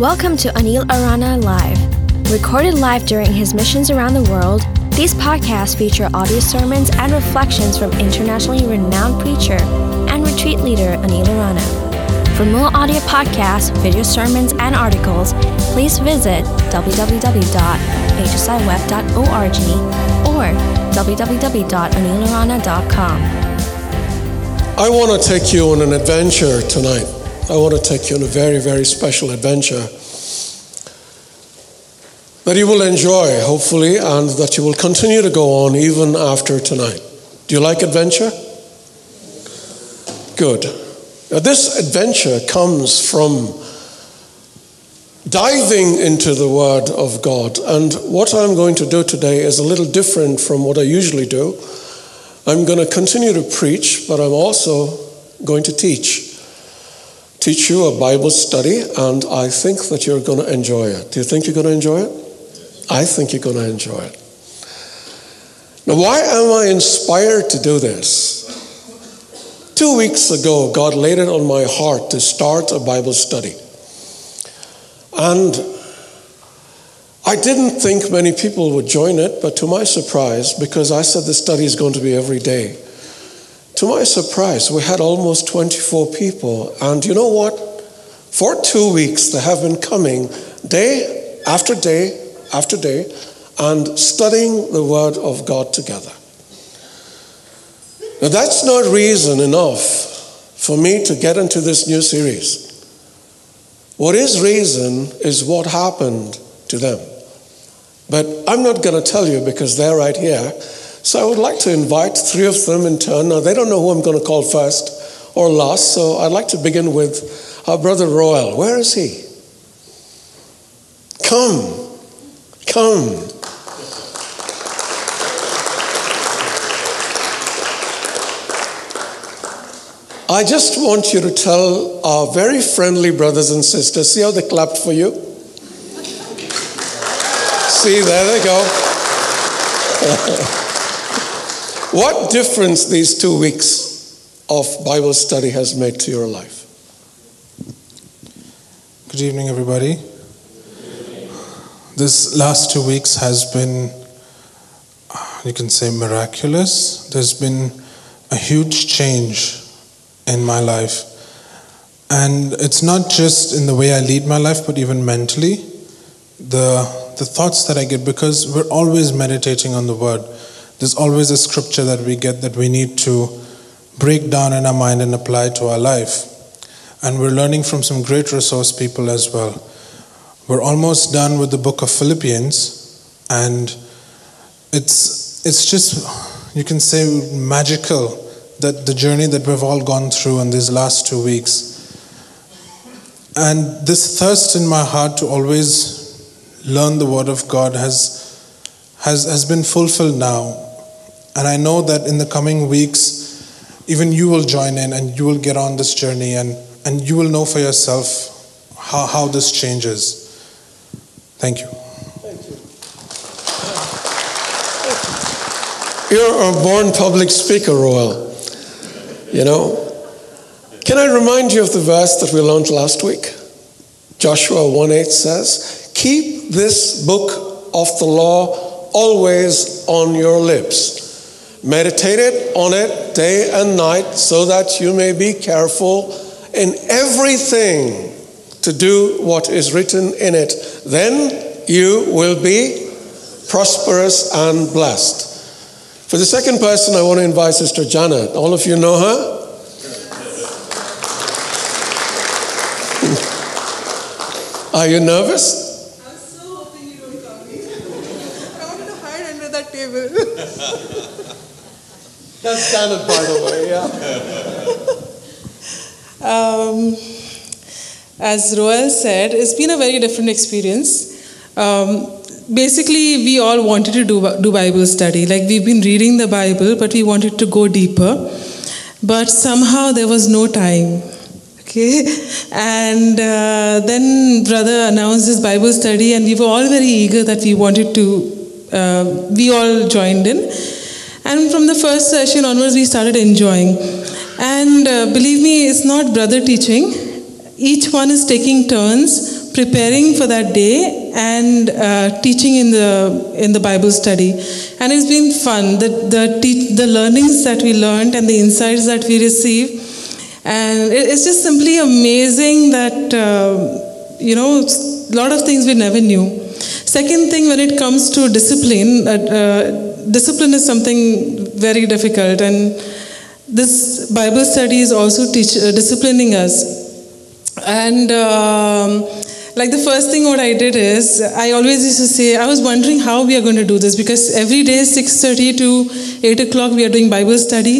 Welcome to Anil Arana Live. Recorded live during his missions around the world, these podcasts feature audio sermons and reflections from internationally renowned preacher and retreat leader Anil Arana. For more audio podcasts, video sermons, and articles, please visit www.hsiweb.org or www.anilarana.com. I want to take you on an adventure tonight. I want to take you on a very, very special adventure that you will enjoy, hopefully, and that you will continue to go on even after tonight. Do you like adventure? Good. Now, this adventure comes from diving into the Word of God. And what I'm going to do today is a little different from what I usually do. I'm going to continue to preach, but I'm also going to teach. Teach you a Bible study, and I think that you're going to enjoy it. Do you think you're going to enjoy it? I think you're going to enjoy it. Now, why am I inspired to do this? Two weeks ago, God laid it on my heart to start a Bible study. And I didn't think many people would join it, but to my surprise, because I said the study is going to be every day, to my surprise, we had almost 24 people. And you know what? For two weeks, they have been coming day after day after day and studying the Word of God together. Now, that's not reason enough for me to get into this new series. What is reason is what happened to them. But I'm not going to tell you because they're right here. So I would like to invite three of them in turn. Now, they don't know who I'm going to call first or last, so I'd like to begin with our brother Royal. Where is he? Come. Come. I just want you to tell our very friendly brothers and sisters, see how they clapped for you? see, there they go. what difference these two weeks of Bible study has made to your life? Good evening, everybody. This last two weeks has been, you can say, miraculous. There's been a huge change in my life. And it's not just in the way I lead my life, but even mentally. The, the thoughts that I get, because we're always meditating on the Word. There's always a scripture that we get that we need to break down in our mind and apply to our life. And we're learning from some great resource people as well. We're almost done with the book of Philippians, and it's, it's just, you can say, magical that the journey that we've all gone through in these last two weeks. And this thirst in my heart to always learn the Word of God has, has, has been fulfilled now. And I know that in the coming weeks, even you will join in and you will get on this journey and, and you will know for yourself how, how this changes. Thank you. Thank you. You're a born public speaker, Royal. You know? Can I remind you of the verse that we learned last week? Joshua 1 8 says, Keep this book of the law always on your lips. Meditate on it day and night so that you may be careful in everything to do what is written in it. Then you will be prosperous and blessed. For the second person, I want to invite Sister Janet. All of you know her? Are you nervous? I'm so hoping you don't call me. I wanted to hide under that table. Janet, by the way, yeah. um, as Roel said, it's been a very different experience. Um, basically we all wanted to do, do bible study like we've been reading the bible but we wanted to go deeper but somehow there was no time okay and uh, then brother announced this bible study and we were all very eager that we wanted to uh, we all joined in and from the first session onwards we started enjoying and uh, believe me it's not brother teaching each one is taking turns preparing for that day and uh, teaching in the in the Bible study, and it's been fun. The the te- the learnings that we learned and the insights that we received, and it, it's just simply amazing that uh, you know a lot of things we never knew. Second thing, when it comes to discipline, uh, uh, discipline is something very difficult, and this Bible study is also teach, uh, disciplining us. And um, like the first thing what I did is I always used to say I was wondering how we are going to do this because every day 6:30 to 8 o'clock we are doing Bible study.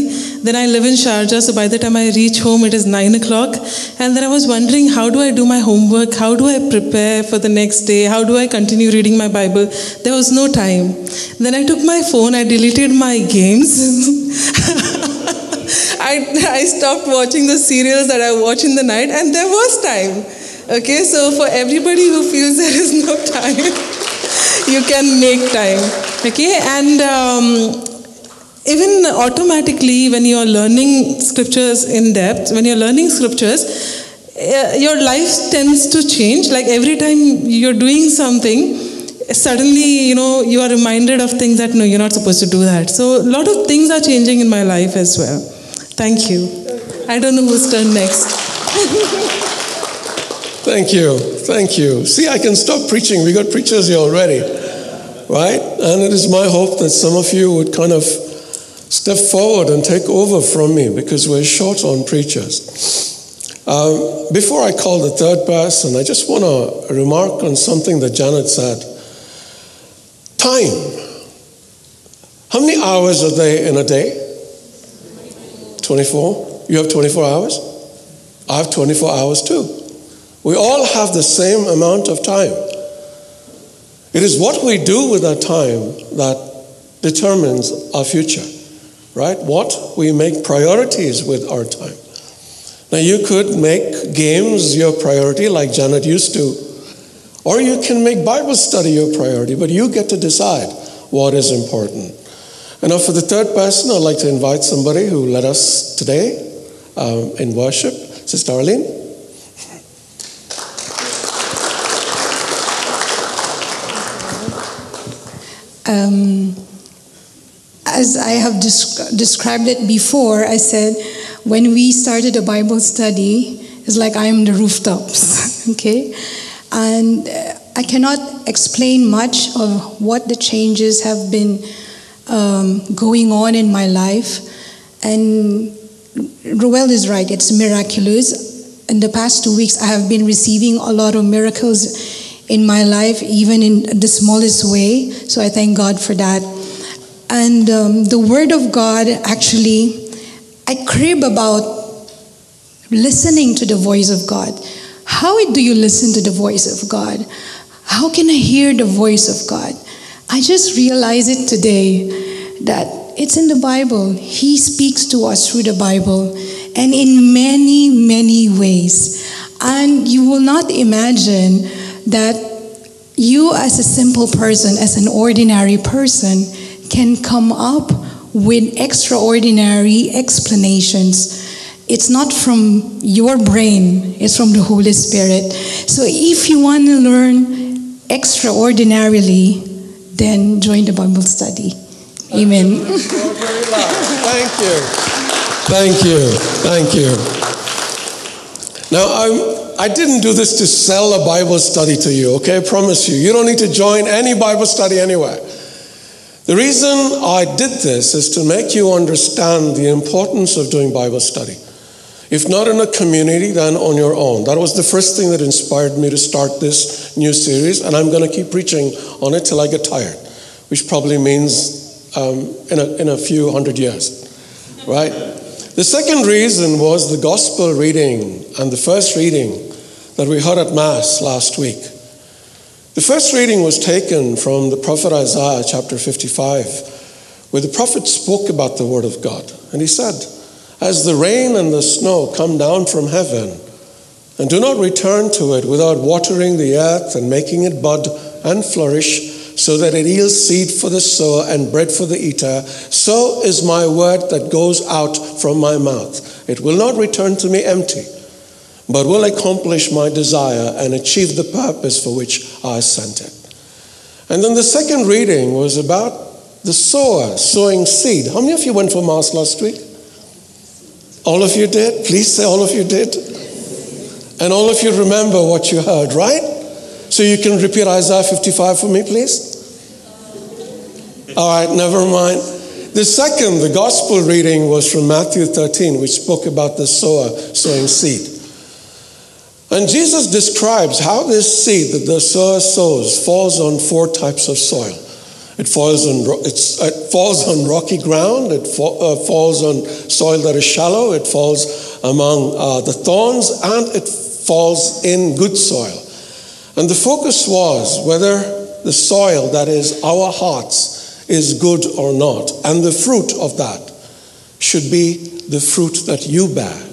Then I live in Sharjah, so by the time I reach home it is 9 o'clock. And then I was wondering how do I do my homework? How do I prepare for the next day? How do I continue reading my Bible? There was no time. Then I took my phone, I deleted my games. I, I stopped watching the serials that I watch in the night, and there was time. Okay, so for everybody who feels there is no time, you can make time. Okay, and um, even automatically, when you are learning scriptures in depth, when you're learning scriptures, uh, your life tends to change. Like every time you're doing something, suddenly you know you are reminded of things that no, you're not supposed to do that. So a lot of things are changing in my life as well. Thank you. I don't know who's turn next. Thank you. Thank you. See, I can stop preaching. We got preachers here already. Right? And it is my hope that some of you would kind of step forward and take over from me because we're short on preachers. Um, before I call the third person, I just want to remark on something that Janet said. Time. How many hours are there in a day? 24? You have 24 hours? I have 24 hours too. We all have the same amount of time. It is what we do with that time that determines our future, right? What we make priorities with our time. Now, you could make games your priority, like Janet used to, or you can make Bible study your priority, but you get to decide what is important. And now, for the third person, I'd like to invite somebody who led us today um, in worship, Sister Arlene. Um, as I have desc- described it before, I said when we started a Bible study, it's like I am the rooftops, okay? And uh, I cannot explain much of what the changes have been um, going on in my life. And Roel is right, it's miraculous. In the past two weeks, I have been receiving a lot of miracles in my life, even in the smallest way. So I thank God for that. And um, the Word of God, actually, I crib about listening to the voice of God. How do you listen to the voice of God? How can I hear the voice of God? I just realized it today that it's in the Bible. He speaks to us through the Bible and in many, many ways. And you will not imagine that you, as a simple person, as an ordinary person, can come up with extraordinary explanations. It's not from your brain, it's from the Holy Spirit. So if you want to learn extraordinarily, then join the Bible study. Amen. Thank you. Thank you. Thank you. Now, I'm, I didn't do this to sell a Bible study to you, okay? I promise you. You don't need to join any Bible study anywhere. The reason I did this is to make you understand the importance of doing Bible study. If not in a community, then on your own. That was the first thing that inspired me to start this new series, and I'm going to keep preaching on it till I get tired, which probably means um, in, a, in a few hundred years, right? The second reason was the gospel reading and the first reading that we heard at Mass last week. The first reading was taken from the prophet Isaiah, chapter 55, where the prophet spoke about the Word of God. And he said, As the rain and the snow come down from heaven, and do not return to it without watering the earth and making it bud and flourish, so that it yields seed for the sower and bread for the eater, so is my word that goes out from my mouth. It will not return to me empty, but will accomplish my desire and achieve the purpose for which I sent it. And then the second reading was about the sower sowing seed. How many of you went for Mass last week? All of you did? Please say all of you did. And all of you remember what you heard, right? So you can repeat Isaiah 55 for me, please? All right, never mind. The second, the gospel reading was from Matthew 13, which spoke about the sower sowing seed. And Jesus describes how this seed that the sower sows falls on four types of soil. It falls on, it falls on rocky ground, it uh, falls on soil that is shallow, it falls among uh, the thorns, and it falls in good soil. And the focus was whether the soil that is our hearts is good or not, and the fruit of that should be the fruit that you bear.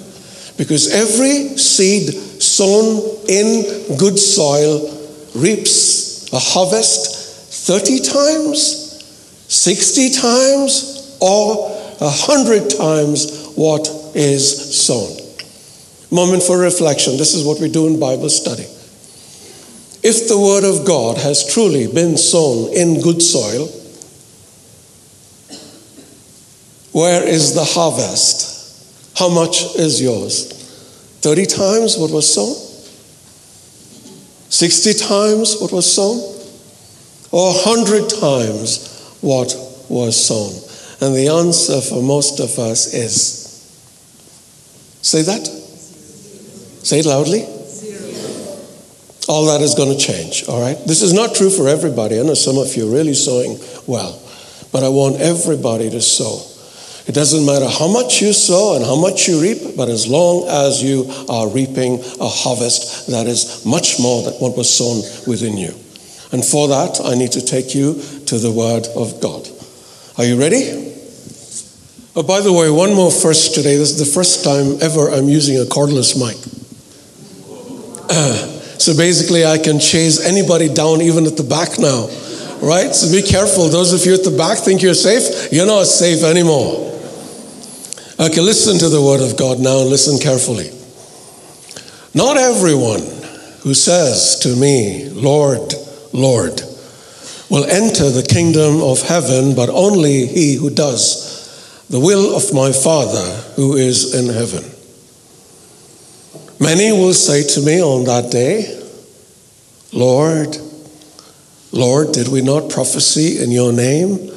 Because every seed sown in good soil reaps a harvest 30 times, 60 times, or 100 times what is sown. Moment for reflection. This is what we do in Bible study. If the Word of God has truly been sown in good soil, where is the harvest? How much is yours? 30 times what was sown? 60 times what was sown? or a hundred times what was sown? And the answer for most of us is say that. Say it loudly. All that is going to change, all right? This is not true for everybody. I know some of you are really sowing well, but I want everybody to sow. It doesn't matter how much you sow and how much you reap, but as long as you are reaping a harvest that is much more than what was sown within you. And for that, I need to take you to the Word of God. Are you ready? Oh, by the way, one more first today. This is the first time ever I'm using a cordless mic. So basically, I can chase anybody down even at the back now, right? So be careful. Those of you at the back think you're safe. You're not safe anymore. Okay, listen to the Word of God now and listen carefully. Not everyone who says to me, Lord, Lord, will enter the kingdom of heaven, but only he who does the will of my Father who is in heaven. Many will say to me on that day, Lord, Lord, did we not prophesy in your name?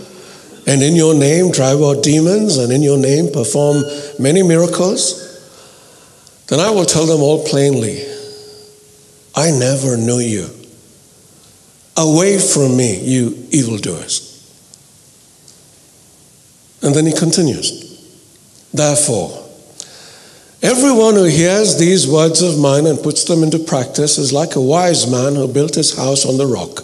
And in your name drive out demons, and in your name perform many miracles? Then I will tell them all plainly, I never knew you. Away from me, you evildoers. And then he continues Therefore, everyone who hears these words of mine and puts them into practice is like a wise man who built his house on the rock.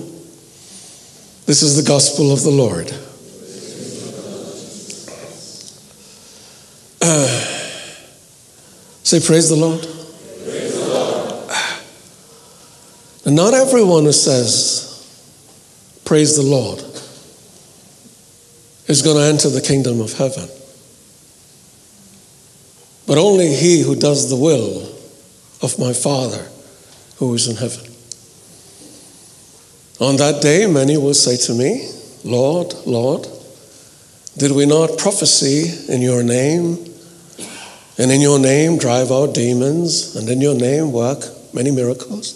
This is the gospel of the Lord. Uh, say, Praise the Lord. And not everyone who says, Praise the Lord, is going to enter the kingdom of heaven. But only he who does the will of my Father who is in heaven. On that day, many will say to me, Lord, Lord, did we not prophesy in your name? And in your name drive out demons, and in your name work many miracles?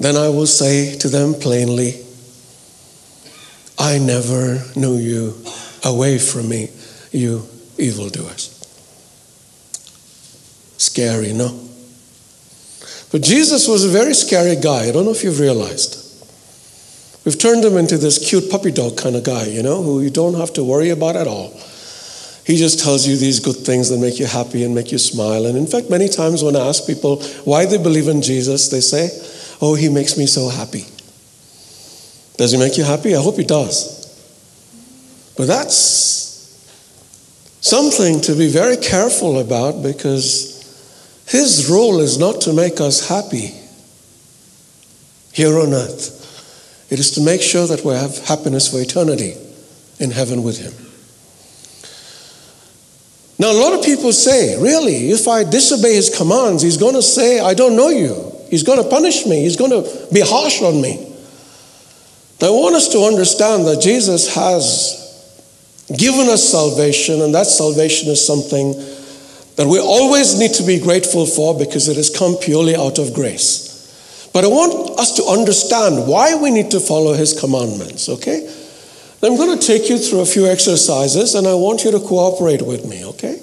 Then I will say to them plainly, I never knew you. Away from me, you evildoers. Scary, no? But Jesus was a very scary guy. I don't know if you've realized. We've turned him into this cute puppy dog kind of guy, you know, who you don't have to worry about at all. He just tells you these good things that make you happy and make you smile. And in fact, many times when I ask people why they believe in Jesus, they say, Oh, he makes me so happy. Does he make you happy? I hope he does. But that's something to be very careful about because his role is not to make us happy here on earth. It is to make sure that we have happiness for eternity in heaven with him. Now, a lot of people say, really, if I disobey his commands, he's going to say, I don't know you. He's going to punish me. He's going to be harsh on me. I want us to understand that Jesus has given us salvation, and that salvation is something that we always need to be grateful for because it has come purely out of grace. But I want us to understand why we need to follow his commandments, okay? I'm going to take you through a few exercises and I want you to cooperate with me, okay?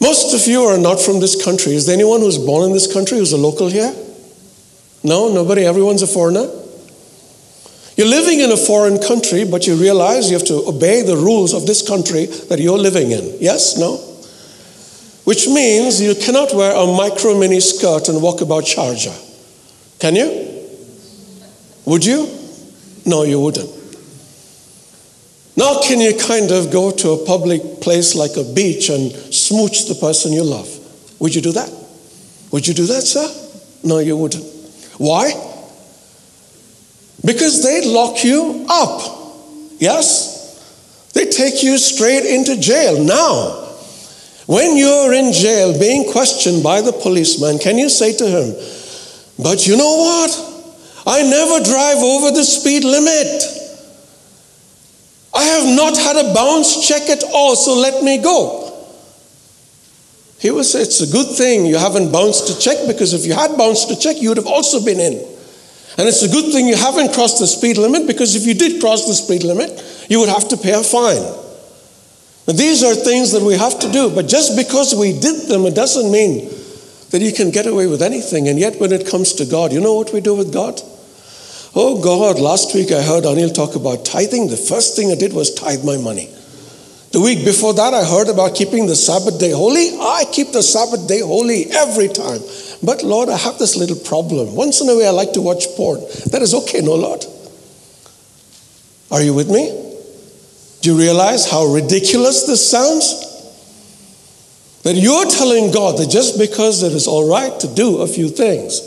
Most of you are not from this country. Is there anyone who's born in this country who's a local here? No, nobody, everyone's a foreigner? You're living in a foreign country, but you realize you have to obey the rules of this country that you're living in. Yes? No? Which means you cannot wear a micro mini skirt and walk about Sharjah. Can you? Would you? No, you wouldn't. Now, can you kind of go to a public place like a beach and smooch the person you love? Would you do that? Would you do that, sir? No, you wouldn't. Why? Because they lock you up. Yes? They take you straight into jail. Now, when you're in jail being questioned by the policeman, can you say to him, But you know what? I never drive over the speed limit. I have not had a bounce check at all, so let me go. He will say, It's a good thing you haven't bounced a check because if you had bounced a check, you would have also been in. And it's a good thing you haven't crossed the speed limit because if you did cross the speed limit, you would have to pay a fine. These are things that we have to do, but just because we did them, it doesn't mean that you can get away with anything. And yet, when it comes to God, you know what we do with God? Oh God, last week I heard Anil talk about tithing. The first thing I did was tithe my money. The week before that, I heard about keeping the Sabbath day holy. I keep the Sabbath day holy every time. But Lord, I have this little problem. Once in a way, I like to watch porn. That is okay, no, Lord. Are you with me? Do you realize how ridiculous this sounds? That you're telling God that just because it is all right to do a few things,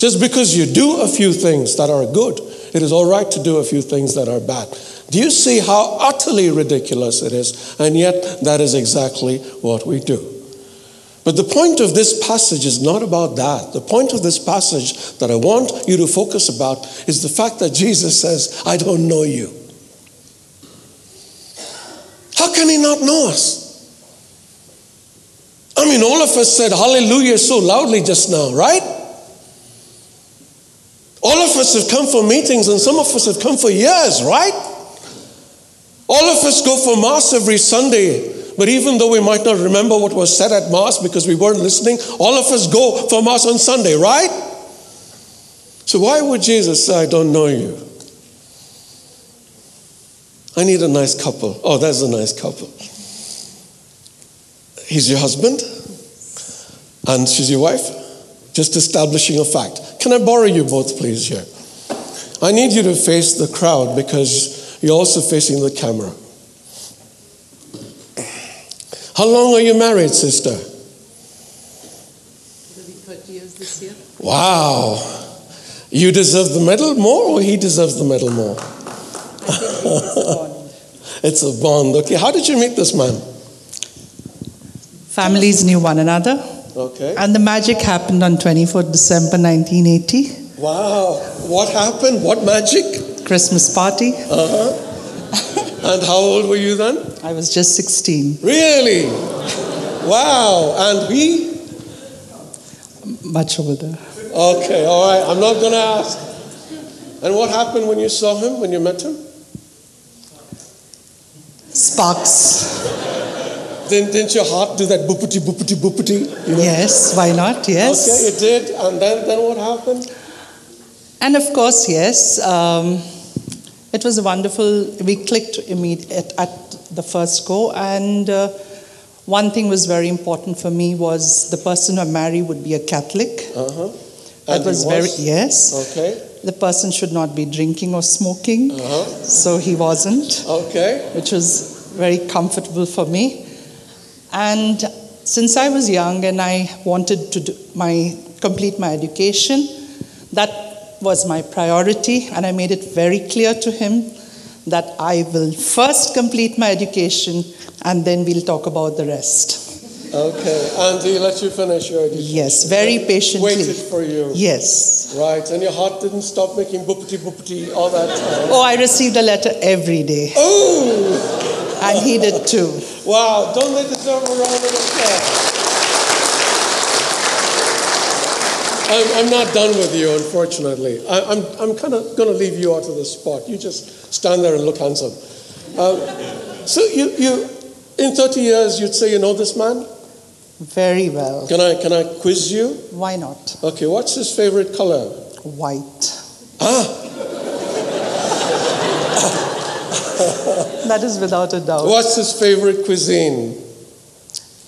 just because you do a few things that are good, it is all right to do a few things that are bad. Do you see how utterly ridiculous it is? And yet, that is exactly what we do. But the point of this passage is not about that. The point of this passage that I want you to focus about is the fact that Jesus says, I don't know you. How can he not know us? I mean, all of us said hallelujah so loudly just now, right? All of us have come for meetings and some of us have come for years, right? All of us go for Mass every Sunday, but even though we might not remember what was said at Mass because we weren't listening, all of us go for Mass on Sunday, right? So why would Jesus say, I don't know you? I need a nice couple. Oh, that's a nice couple. He's your husband, and she's your wife. Just establishing a fact. Can I borrow you both, please, here? I need you to face the crowd because you're also facing the camera. How long are you married, sister? It'll be 30 years this year. Wow. You deserve the medal more, or he deserves the medal more? it's a bond. Okay, how did you meet this man? Families knew one another, Okay. and the magic happened on 24th December 1980, Wow. What happened? What magic? Christmas party. Uh huh. and how old were you then? I was just 16, Really? Wow. And we? much older. Okay, all right. I'm not going to ask. And what happened when you saw him, when you met him? Sparks. Didn't, didn't your heart do that boopity, boopity, boopity? You know? Yes, why not? Yes. Okay, it did. And then, then what happened? And of course, yes, um, It was wonderful. We clicked imme- at, the first go, and uh, one thing was very important for me was the person I marry would be a Catholic. Uh-huh. That And was, very yes. Okay. The person should not be drinking or smoking, Uh-huh. so he wasn't, Okay. which was very comfortable for me. And since I was young and I wanted to do my complete my education, that was my priority, and I made it very clear to him that I will first complete my education and then we'll talk about the rest. Okay. And he let you finish your education? Yes, very patiently. Waited for you. Yes. Right. And your heart didn't stop making boopity boopity all that time? Oh, I received a letter every day, Oh! and he did too. Wow. Don't they deserve a round of applause? I'm, I'm not done with you, unfortunately. I, I'm, I'm kind of going to leave you out of the spot. You just stand there and look handsome. Uh, so you, you, in 30 years, you'd say you know this man? Very well. Can I, can I quiz you? Why not? Okay, what's his favorite color? White. Ah, That is without a doubt. what's his favorite cuisine?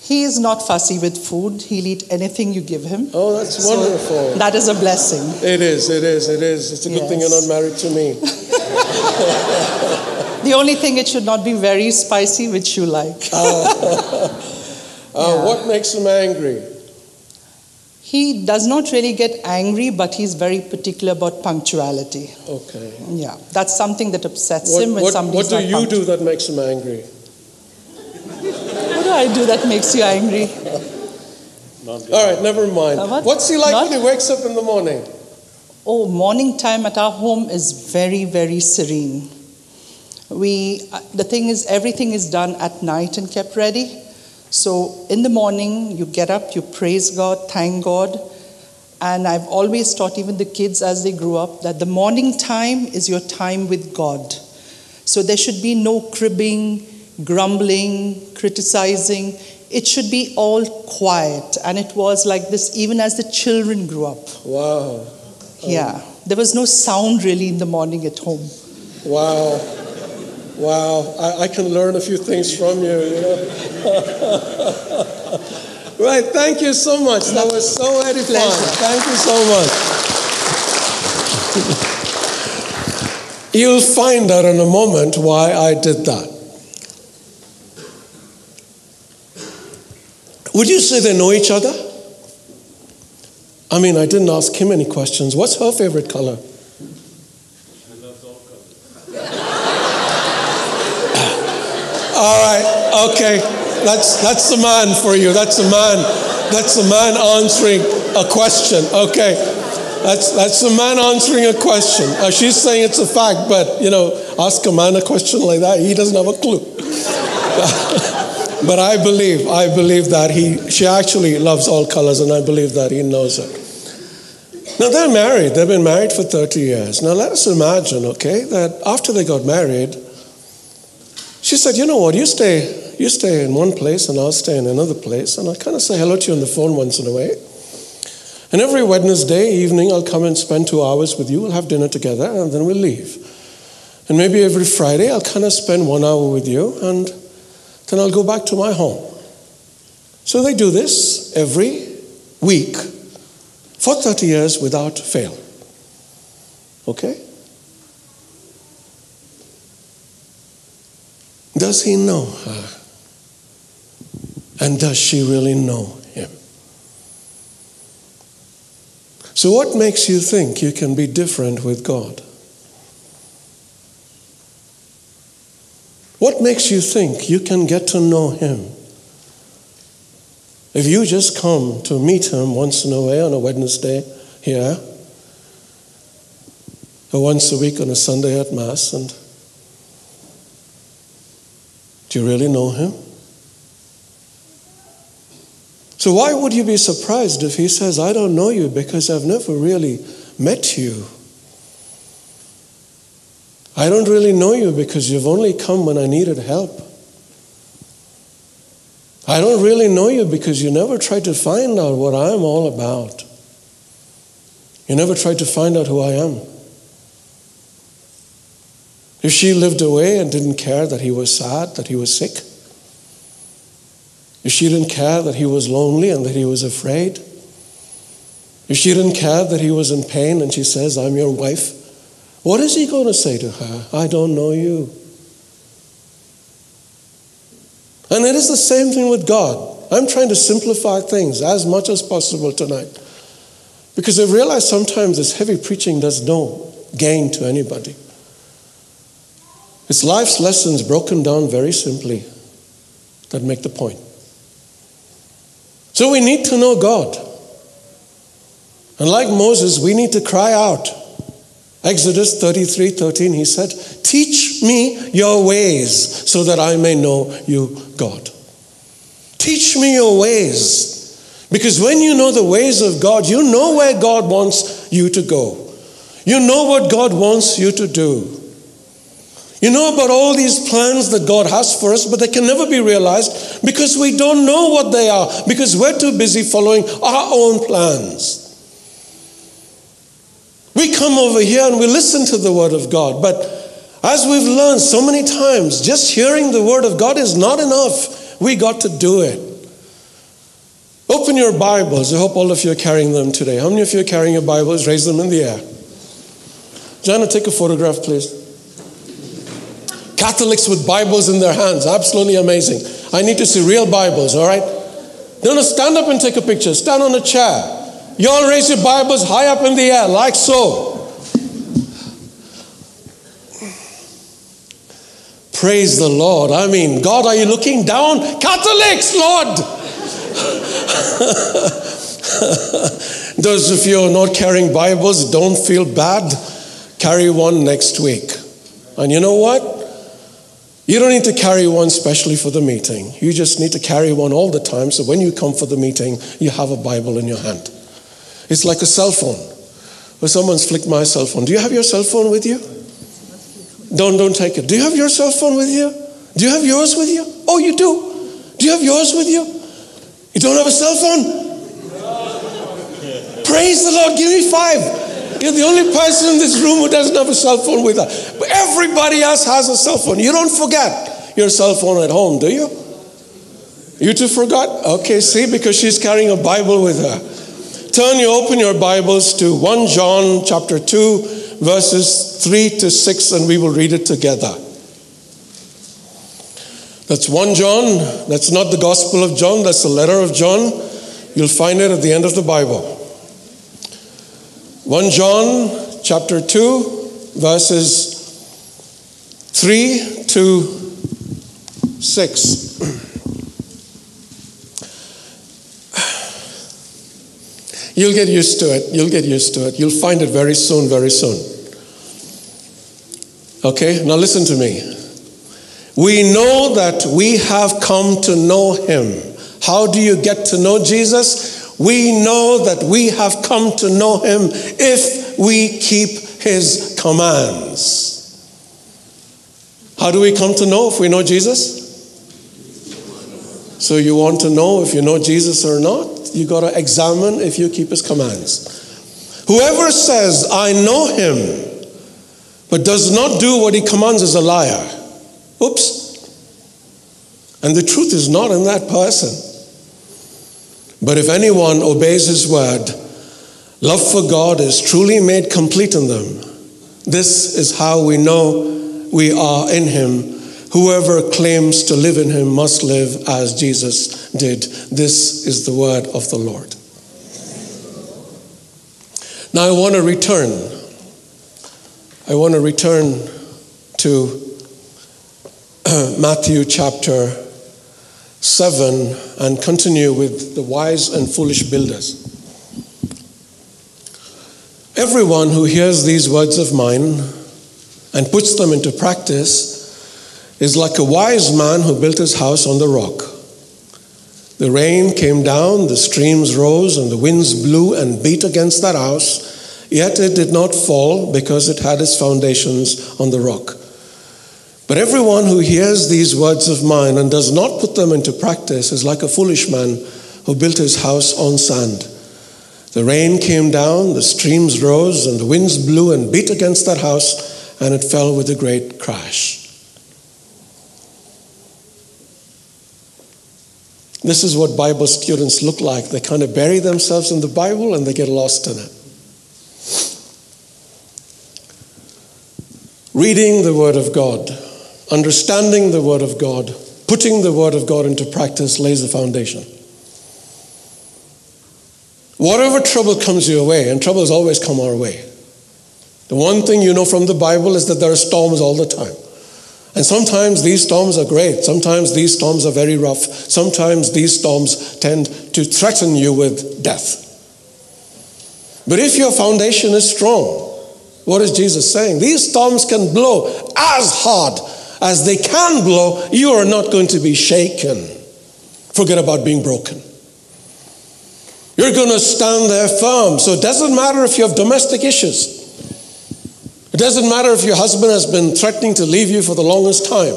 He is not fussy with food. He'll eat anything you give him. Oh, that's So wonderful. That is a blessing. It is, it is, it is. It's a good thing you're not married to me. The only thing it should not be very spicy, which you like. Uh, Yeah. What makes him angry? He does not really get angry, but he's very particular about punctuality. Okay. Yeah, that's something that upsets What, him when what, somebody's what do you do that makes him angry? What do I do that makes you angry? All right, never mind. Uh, what? What's he like Not- when he wakes up in the morning? Oh, morning time at our home is very, very serene. We, uh, the thing is, everything is done at night and kept ready. So in the morning, you get up, you praise God, thank God. And I've always taught even the kids as they grew up that the morning time is your time with God. So there should be no cribbing, grumbling, criticizing. It should be all quiet. And it was like this even as the children grew up. Wow, Yeah, there was no sound really in the morning at home. wow, wow. I, I can learn a few things from you, you know. right, thank you so much. That was so edifying. Pleasure. Thank you so much. You'll find out in a moment why I did that. Would you say they know each other? I mean, I didn't ask him any questions. What's her favorite color? All right, okay. That's, that's the man for you. That's the man. That's the man answering a question. Okay. That's, that's the man answering a question. Uh, she's saying it's a fact, but, you know, ask a man a question like that, he doesn't have a clue. but I believe, I believe that he, she actually loves all colors, and I believe that he knows it. Now, they're married. They've been married for 30 years. Now, let us imagine, okay, that after they got married, she said, You know what? You stay, you stay in one place, and I'll stay in another place, and I'll kind of say hello to you on the phone once in a way. And every Wednesday evening, I'll come and spend two hours with you. We'll have dinner together, and then we'll leave. And maybe every Friday, I'll kind of spend one hour with you, and then I'll go back to my home. So they do this every week for 30 years without fail. Okay? Does he know her? And does she really know him? So, what makes you think you can be different with God? What makes you think you can get to know Him? If you just come to meet Him once in a way on a Wednesday here, or once a week on a Sunday at Mass, and do you really know Him? So, why would you be surprised if He says, I don't know you because I've never really met you? I don't really know you because you've only come when I needed help. I don't really know you because you never tried to find out what I'm all about. You never tried to find out who I am. If she lived away and didn't care that he was sad, that he was sick, if she didn't care that he was lonely and that he was afraid, if she didn't care that he was in pain and she says, I'm your wife, what is he going to say to her? I don't know you. And it is the same thing with God. I'm trying to simplify things as much as possible tonight. Because I realize sometimes this heavy preaching does no gain to anybody. It's life's lessons broken down very simply that make the point. So we need to know God. And like Moses, we need to cry out. Exodus 33 13, he said, Teach me your ways so that I may know you, God. Teach me your ways. Because when you know the ways of God, you know where God wants you to go. You know what God wants you to do. You know about all these plans that God has for us, but they can never be realized because we don't know what they are, because we're too busy following our own plans. We come over here and we listen to the Word of God, but as we've learned so many times, just hearing the Word of God is not enough. We got to do it. Open your Bibles. I hope all of you are carrying them today. How many of you are carrying your Bibles? Raise them in the air. Jana, take a photograph, please. Catholics with Bibles in their hands. Absolutely amazing. I need to see real Bibles, all right? No, no, stand up and take a picture. Stand on a chair. You all raise your Bibles high up in the air, like so. Praise the Lord. I mean, God, are you looking down? Catholics, Lord! Those of you who are not carrying Bibles, don't feel bad. Carry one next week. And you know what? You don't need to carry one specially for the meeting. You just need to carry one all the time so when you come for the meeting, you have a Bible in your hand. It's like a cell phone. Well, someone's flicked my cell phone. Do you have your cell phone with you? Don't, don't take it. Do you have your cell phone with you? Do you have yours with you? Oh, you do. Do you have yours with you? You don't have a cell phone? Praise the Lord. Give me five. You're the only person in this room who doesn't have a cell phone with her. But everybody else has a cell phone. You don't forget your cell phone at home, do you? You too forgot? Okay, see, because she's carrying a Bible with her. Turn you open your Bibles to 1 John chapter 2, verses 3 to 6, and we will read it together. That's 1 John. That's not the Gospel of John, that's the letter of John. You'll find it at the end of the Bible. 1 John chapter 2, verses 3 to 6. You'll get used to it. You'll get used to it. You'll find it very soon, very soon. Okay, now listen to me. We know that we have come to know him. How do you get to know Jesus? We know that we have come to know him if we keep his commands. How do we come to know if we know Jesus? So you want to know if you know Jesus or not? You got to examine if you keep his commands. Whoever says, I know him, but does not do what he commands is a liar. Oops. And the truth is not in that person. But if anyone obeys his word, love for God is truly made complete in them. This is how we know we are in him. Whoever claims to live in him must live as Jesus did. This is the word of the Lord. Now I want to return. I want to return to Matthew chapter 7 and continue with the wise and foolish builders. Everyone who hears these words of mine and puts them into practice is like a wise man who built his house on the rock. The rain came down, the streams rose, and the winds blew and beat against that house, yet it did not fall because it had its foundations on the rock. But everyone who hears these words of mine and does not put them into practice is like a foolish man who built his house on sand. The rain came down, the streams rose, and the winds blew and beat against that house, and it fell with a great crash. This is what Bible students look like. They kind of bury themselves in the Bible and they get lost in it. Reading the Word of God, understanding the Word of God, putting the Word of God into practice lays the foundation. Whatever trouble comes your way, and troubles always come our way, the one thing you know from the Bible is that there are storms all the time. And sometimes these storms are great. Sometimes these storms are very rough. Sometimes these storms tend to threaten you with death. But if your foundation is strong, what is Jesus saying? These storms can blow as hard as they can blow. You are not going to be shaken. Forget about being broken. You're going to stand there firm. So it doesn't matter if you have domestic issues. It doesn't matter if your husband has been threatening to leave you for the longest time.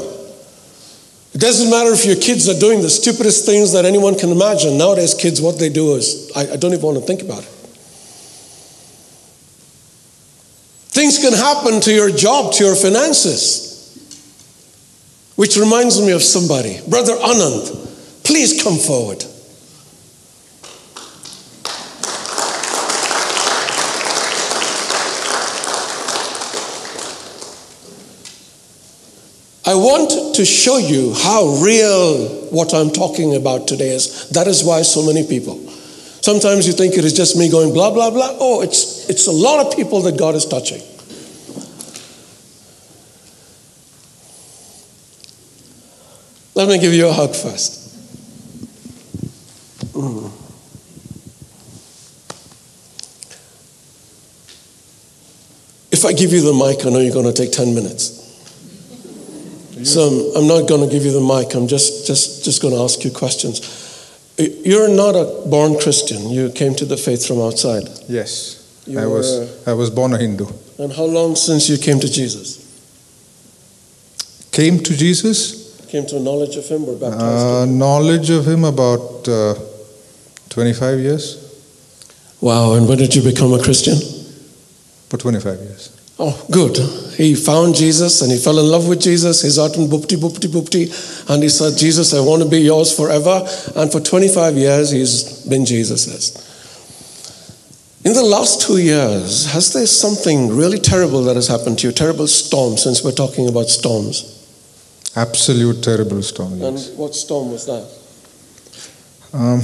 It doesn't matter if your kids are doing the stupidest things that anyone can imagine. Nowadays, kids, what they do is, I, I don't even want to think about it. Things can happen to your job, to your finances. Which reminds me of somebody. Brother Anand, please come forward. I want to show you how real what I'm talking about today is. That is why so many people. Sometimes you think it is just me going blah, blah, blah. Oh, it's, it's a lot of people that God is touching. Let me give you a hug first. Mm. If I give you the mic, I know you're going to take 10 minutes. So I'm, I'm not going to give you the mic. I'm just, just, just going to ask you questions. You're not a born Christian. You came to the faith from outside. Yes, You I was. were- I was born a Hindu. And how long since you came to Jesus? Came to Jesus. Came to a knowledge of Him or baptized? Uh, knowledge of him about uh, 25 years. Wow, and when did you become a Christian? For 25 years. Oh, good. He found Jesus and he fell in love with Jesus. He's out in boopty, boopty, boopty. And he said, Jesus, I want to be yours forever. And for 25 years, he's been Jesus's. In the last two years, has there something really terrible that has happened to you? Terrible storm, since we're talking about storms. Absolute terrible storm. And what storm was that? Um,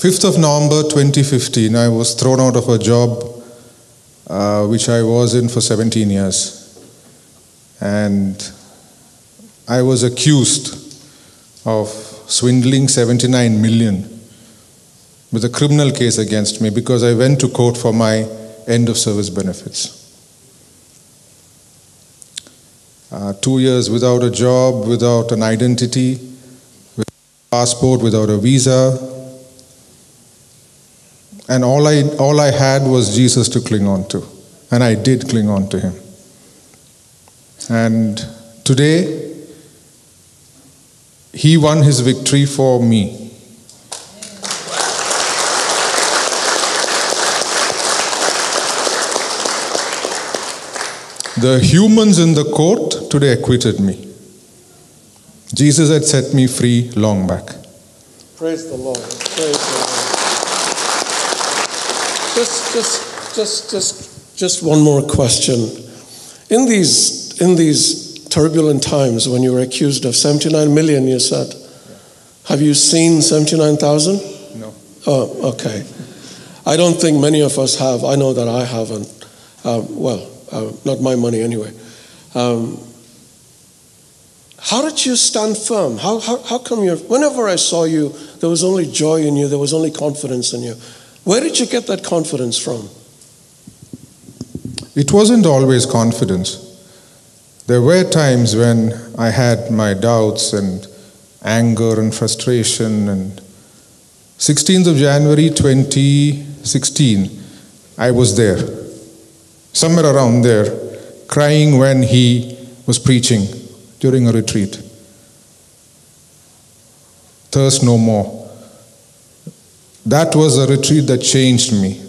5th of November 2015, I was thrown out of a job uh, which I was in for 17 years. And I was accused of swindling 79 million with a criminal case against me because I went to court for my end of service benefits. Uh, two years without a job, without an identity, without a passport, without a visa. And all I, all I had was Jesus to cling on to. And I did cling on to him. And today, he won his victory for me. The humans in the court today acquitted me. Jesus had set me free long back. Praise the Lord. Praise the Lord. Just, just, just, just, just one more question. In these, in these turbulent times when you were accused of 79 million, you said, have you seen 79,000? No. Oh, okay. I don't think many of us have. I know that I haven't. Um, well, uh, not my money anyway. Um, how did you stand firm? How, how, how come you, whenever I saw you, there was only joy in you, there was only confidence in you. Where did you get that confidence from? It wasn't always confidence. There were times when I had my doubts and anger and frustration. And 16th of January 2016, I was there, somewhere around there, crying when he was preaching during a retreat. Thirst no more. That was a retreat that changed me,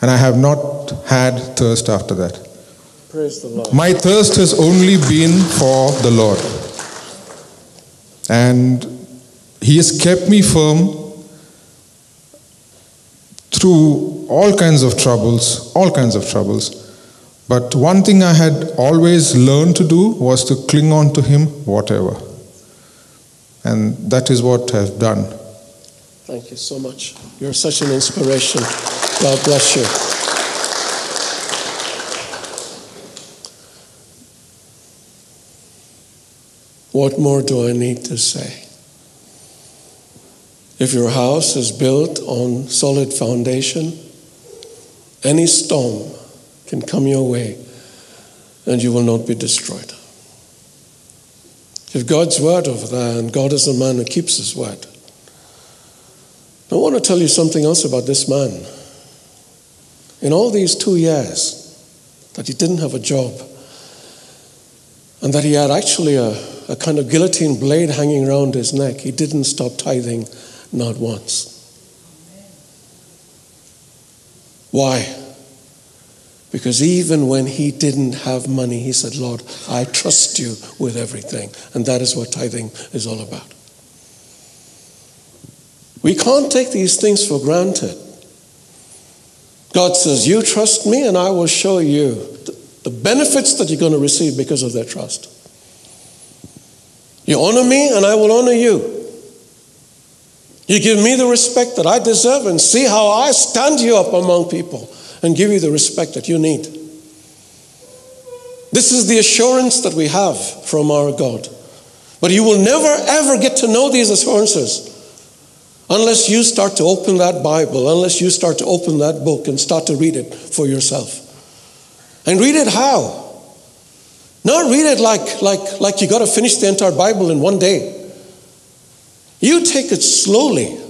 and I have not had thirst after that. Praise the Lord. My thirst has only been for the Lord. And He has kept me firm through all kinds of troubles, all kinds of troubles. But one thing I had always learned to do was to cling on to Him, whatever. And that is what I've done. Thank you so much. You're such an inspiration. God bless you. What more do I need to say? If your house is built on solid foundation, any storm can come your way and you will not be destroyed. If God's word over there, and God is a man who keeps his word. I want to tell you something else about this man. In all these two years that he didn't have a job, and that he had actually a, a kind of guillotine blade hanging around his neck, he didn't stop tithing not once. Why? Because even when he didn't have money, he said, Lord, I trust you with everything. And that is what tithing is all about. We can't take these things for granted. God says, You trust me, and I will show you the benefits that you're going to receive because of that trust. You honor me, and I will honor you. You give me the respect that I deserve, and see how I stand you up among people and give you the respect that you need. This is the assurance that we have from our God. But you will never, ever get to know these assurances unless you start to open that Bible, unless you start to open that book and start to read it for yourself. And read it how? Not read it like, like, like you got to finish the entire Bible in one day. You take it slowly.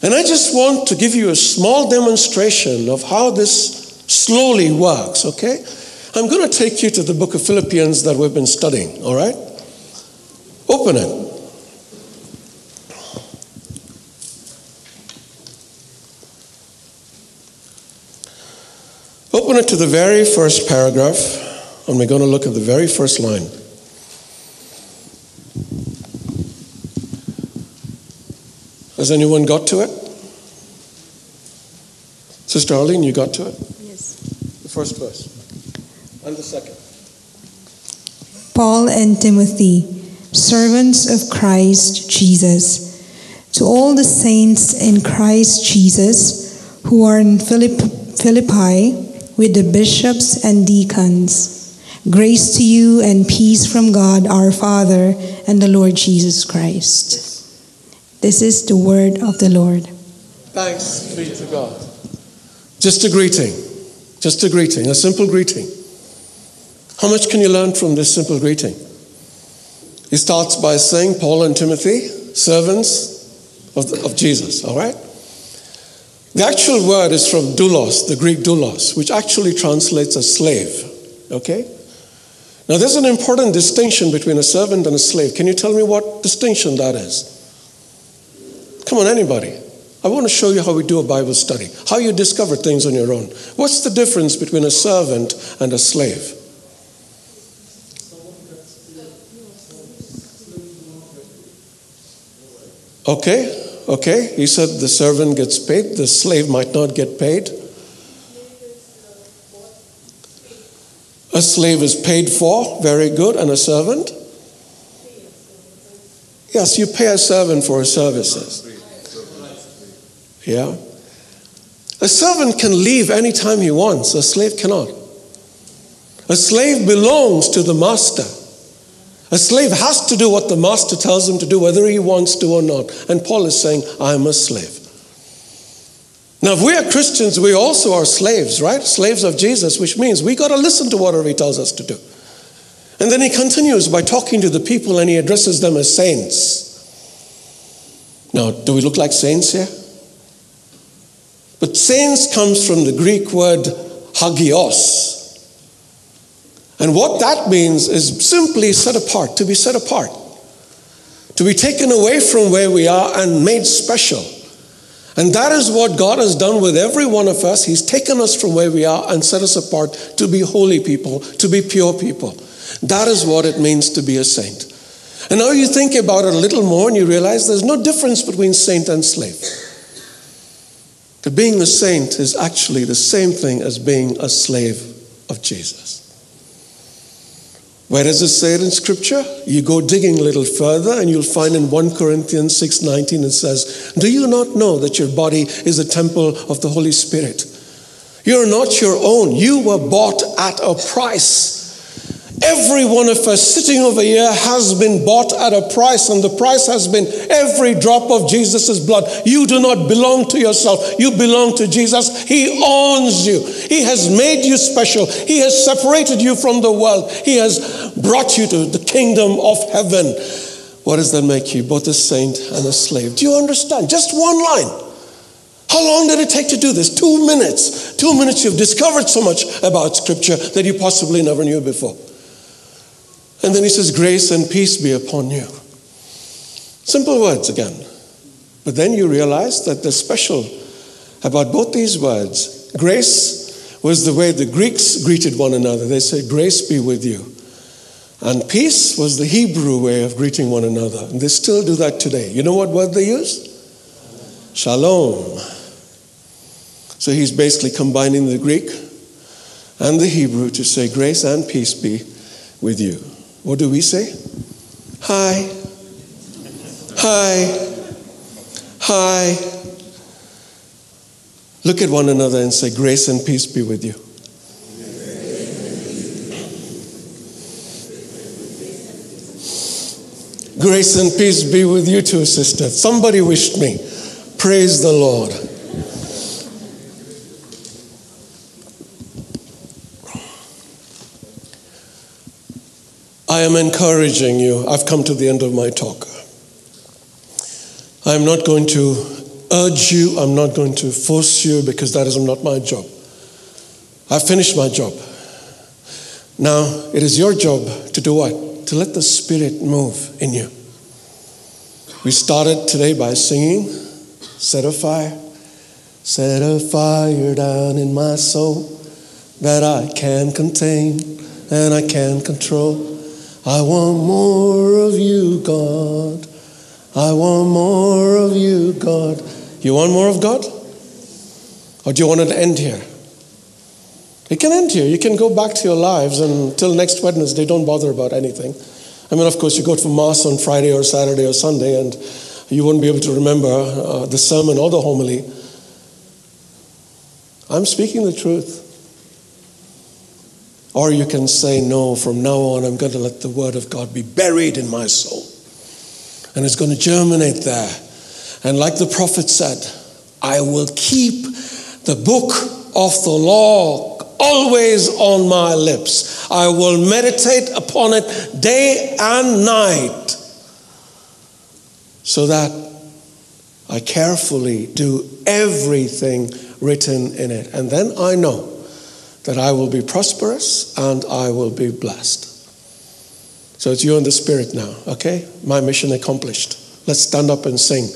And I just want to give you a small demonstration of how this slowly works, okay? I'm going to take you to the book of Philippians that we've been studying, all right? Open it. Open it to the very first paragraph, and we're going to look at the very first line. Has anyone got to it? Sister Arlene, you got to it? Yes. The first verse. And the second. Paul and Timothy, servants of Christ Jesus, to all the saints in Christ Jesus who are in Philipp- Philippi with the bishops and deacons. Grace to you and peace from God our Father and the Lord Jesus Christ. This is the word of the Lord. Thanks be to God. Just a greeting. Just a greeting, a simple greeting. How much can you learn from this simple greeting? He starts by saying, Paul and Timothy, servants of, the, of Jesus, all right? The actual word is from doulos, the Greek doulos, which actually translates as slave, okay? Now, there's an important distinction between a servant and a slave. Can you tell me what distinction that is? Come on, anybody. I want to show you how we do a Bible study, how you discover things on your own. What's the difference between a servant and a slave? Okay, okay. He said the servant gets paid, the slave might not get paid. A slave is paid for, very good, and a servant? Yes, you pay a servant for his services. Yeah. A servant can leave anytime he wants, a slave cannot. A slave belongs to the master. A slave has to do what the master tells him to do, whether he wants to or not. And Paul is saying, I'm a slave. Now, if we are Christians, we also are slaves, right? Slaves of Jesus, which means we got to listen to whatever he tells us to do. And then he continues by talking to the people and he addresses them as saints. Now, do we look like saints here? But saints comes from the Greek word hagios. And what that means is simply set apart, to be set apart, to be taken away from where we are and made special. And that is what God has done with every one of us. He's taken us from where we are and set us apart to be holy people, to be pure people. That is what it means to be a saint. And now you think about it a little more and you realize there's no difference between saint and slave. Being a saint is actually the same thing as being a slave of Jesus. Where does it say it in scripture? You go digging a little further and you'll find in 1 Corinthians 6:19 it says, "Do you not know that your body is a temple of the Holy Spirit? You're not your own. You were bought at a price." Every one of us sitting over here has been bought at a price, and the price has been every drop of Jesus' blood. You do not belong to yourself, you belong to Jesus. He owns you, He has made you special, He has separated you from the world, He has brought you to the kingdom of heaven. What does that make you? Both a saint and a slave. Do you understand? Just one line. How long did it take to do this? Two minutes. Two minutes, you've discovered so much about Scripture that you possibly never knew before. And then he says, Grace and peace be upon you. Simple words again. But then you realize that the special about both these words, grace was the way the Greeks greeted one another. They said, Grace be with you. And peace was the Hebrew way of greeting one another. And they still do that today. You know what word they use? Shalom. So he's basically combining the Greek and the Hebrew to say, Grace and peace be with you. What do we say? Hi. Hi. Hi. Look at one another and say, Grace and peace be with you. Grace and peace be with you too, sister. Somebody wished me. Praise the Lord. I am encouraging you. I've come to the end of my talk. I'm not going to urge you, I'm not going to force you because that is not my job. I've finished my job. Now, it is your job to do what? To let the Spirit move in you. We started today by singing, Set a fire, set a fire down in my soul that I can contain and I can control. I want more of you, God. I want more of you, God. You want more of God? Or do you want it to end here? It can end here. You can go back to your lives until next Wednesday, don't bother about anything. I mean, of course, you go to Mass on Friday or Saturday or Sunday and you won't be able to remember uh, the sermon or the homily. I'm speaking the truth. Or you can say, No, from now on, I'm going to let the Word of God be buried in my soul. And it's going to germinate there. And like the prophet said, I will keep the book of the law always on my lips. I will meditate upon it day and night so that I carefully do everything written in it. And then I know that I will be prosperous and I will be blessed. So it's you and the Spirit now, okay? My mission accomplished. Let's stand up and sing.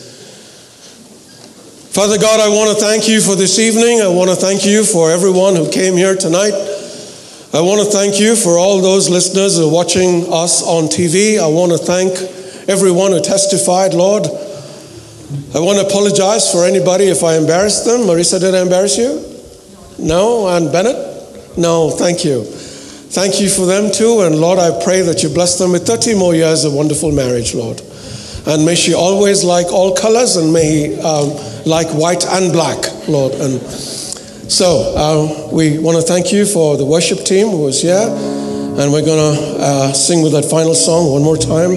Father God, I want to thank you for this evening. I want to thank you for everyone who came here tonight. I want to thank you for all those listeners who are watching us on TV. I want to thank everyone who testified, Lord. I want to apologize for anybody if I embarrassed them. Marisa, did I embarrass you? No? And Bennett? No, thank you. Thank you for them too. And Lord, I pray that you bless them with 30 more years of wonderful marriage, Lord. And may she always like all colors and may um, like white and black, Lord. And so uh, we want to thank you for the worship team who was here. And we're going to uh, sing with that final song one more time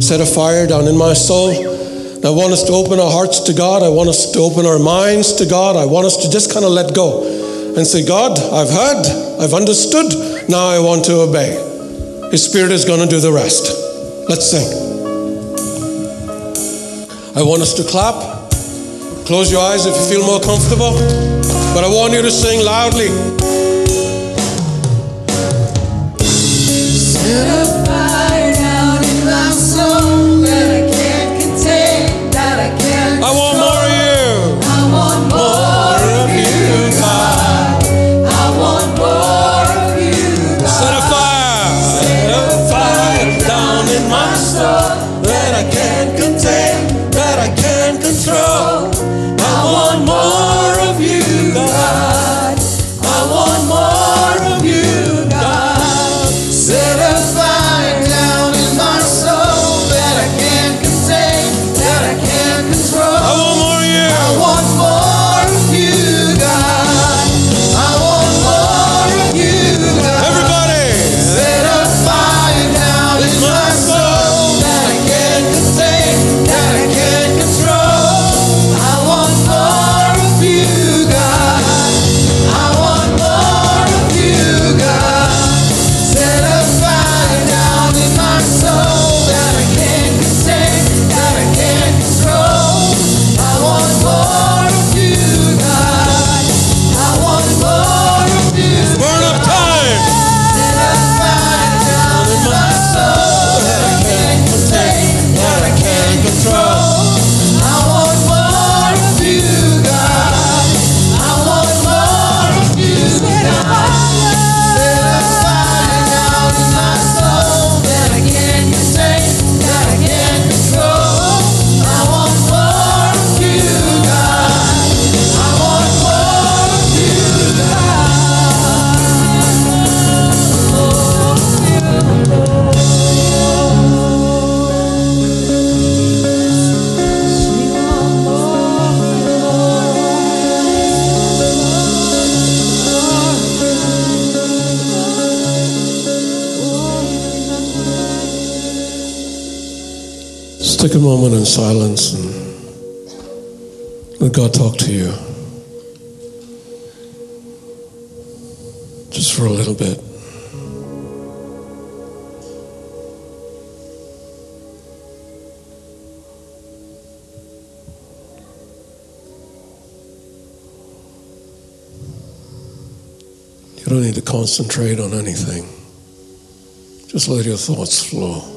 Set a Fire Down in My Soul. I want us to open our hearts to God. I want us to open our minds to God. I want us to just kind of let go and say, God, I've heard, I've understood, now I want to obey. His Spirit is going to do the rest. Let's sing. I want us to clap. Close your eyes if you feel more comfortable. But I want you to sing loudly. Set a silence and let God talk to you. Just for a little bit. You don't need to concentrate on anything. Just let your thoughts flow.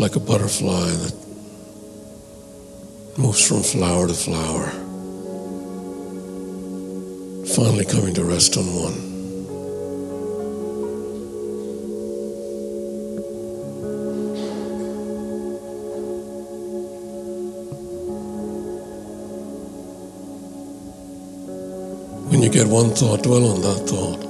Like a butterfly that moves from flower to flower, finally coming to rest on one. When you get one thought, dwell on that thought.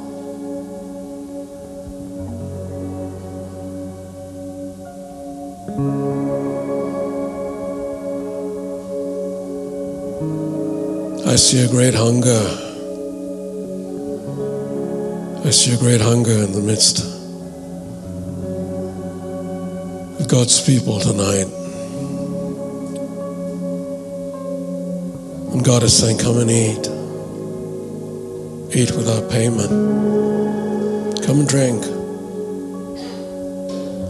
I see a great hunger. I see a great hunger in the midst of God's people tonight. And God is saying, Come and eat. Eat without payment. Come and drink.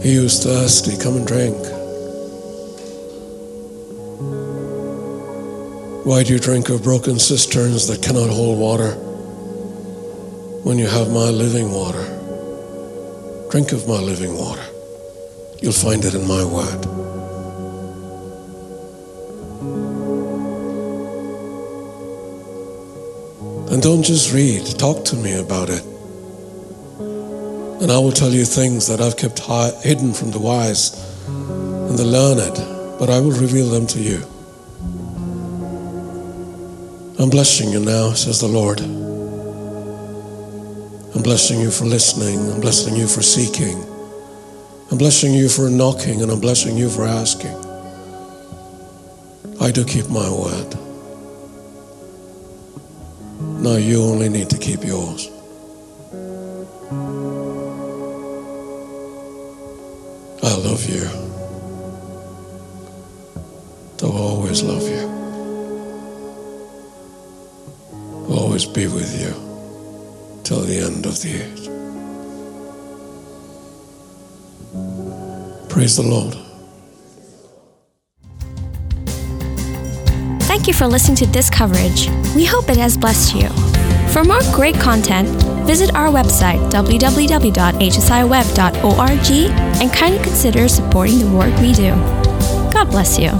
He who's thirsty, come and drink. Why do you drink of broken cisterns that cannot hold water when you have my living water? Drink of my living water. You'll find it in my word. And don't just read, talk to me about it. And I will tell you things that I've kept hidden from the wise and the learned, but I will reveal them to you. I'm blessing you now, says the Lord. I'm blessing you for listening. I'm blessing you for seeking. I'm blessing you for knocking, and I'm blessing you for asking. I do keep my word. Now you only need to keep yours. I love you. I'll always love you. Be with you till the end of the age. Praise the Lord. Thank you for listening to this coverage. We hope it has blessed you. For more great content, visit our website www.hsiweb.org and kindly consider supporting the work we do. God bless you.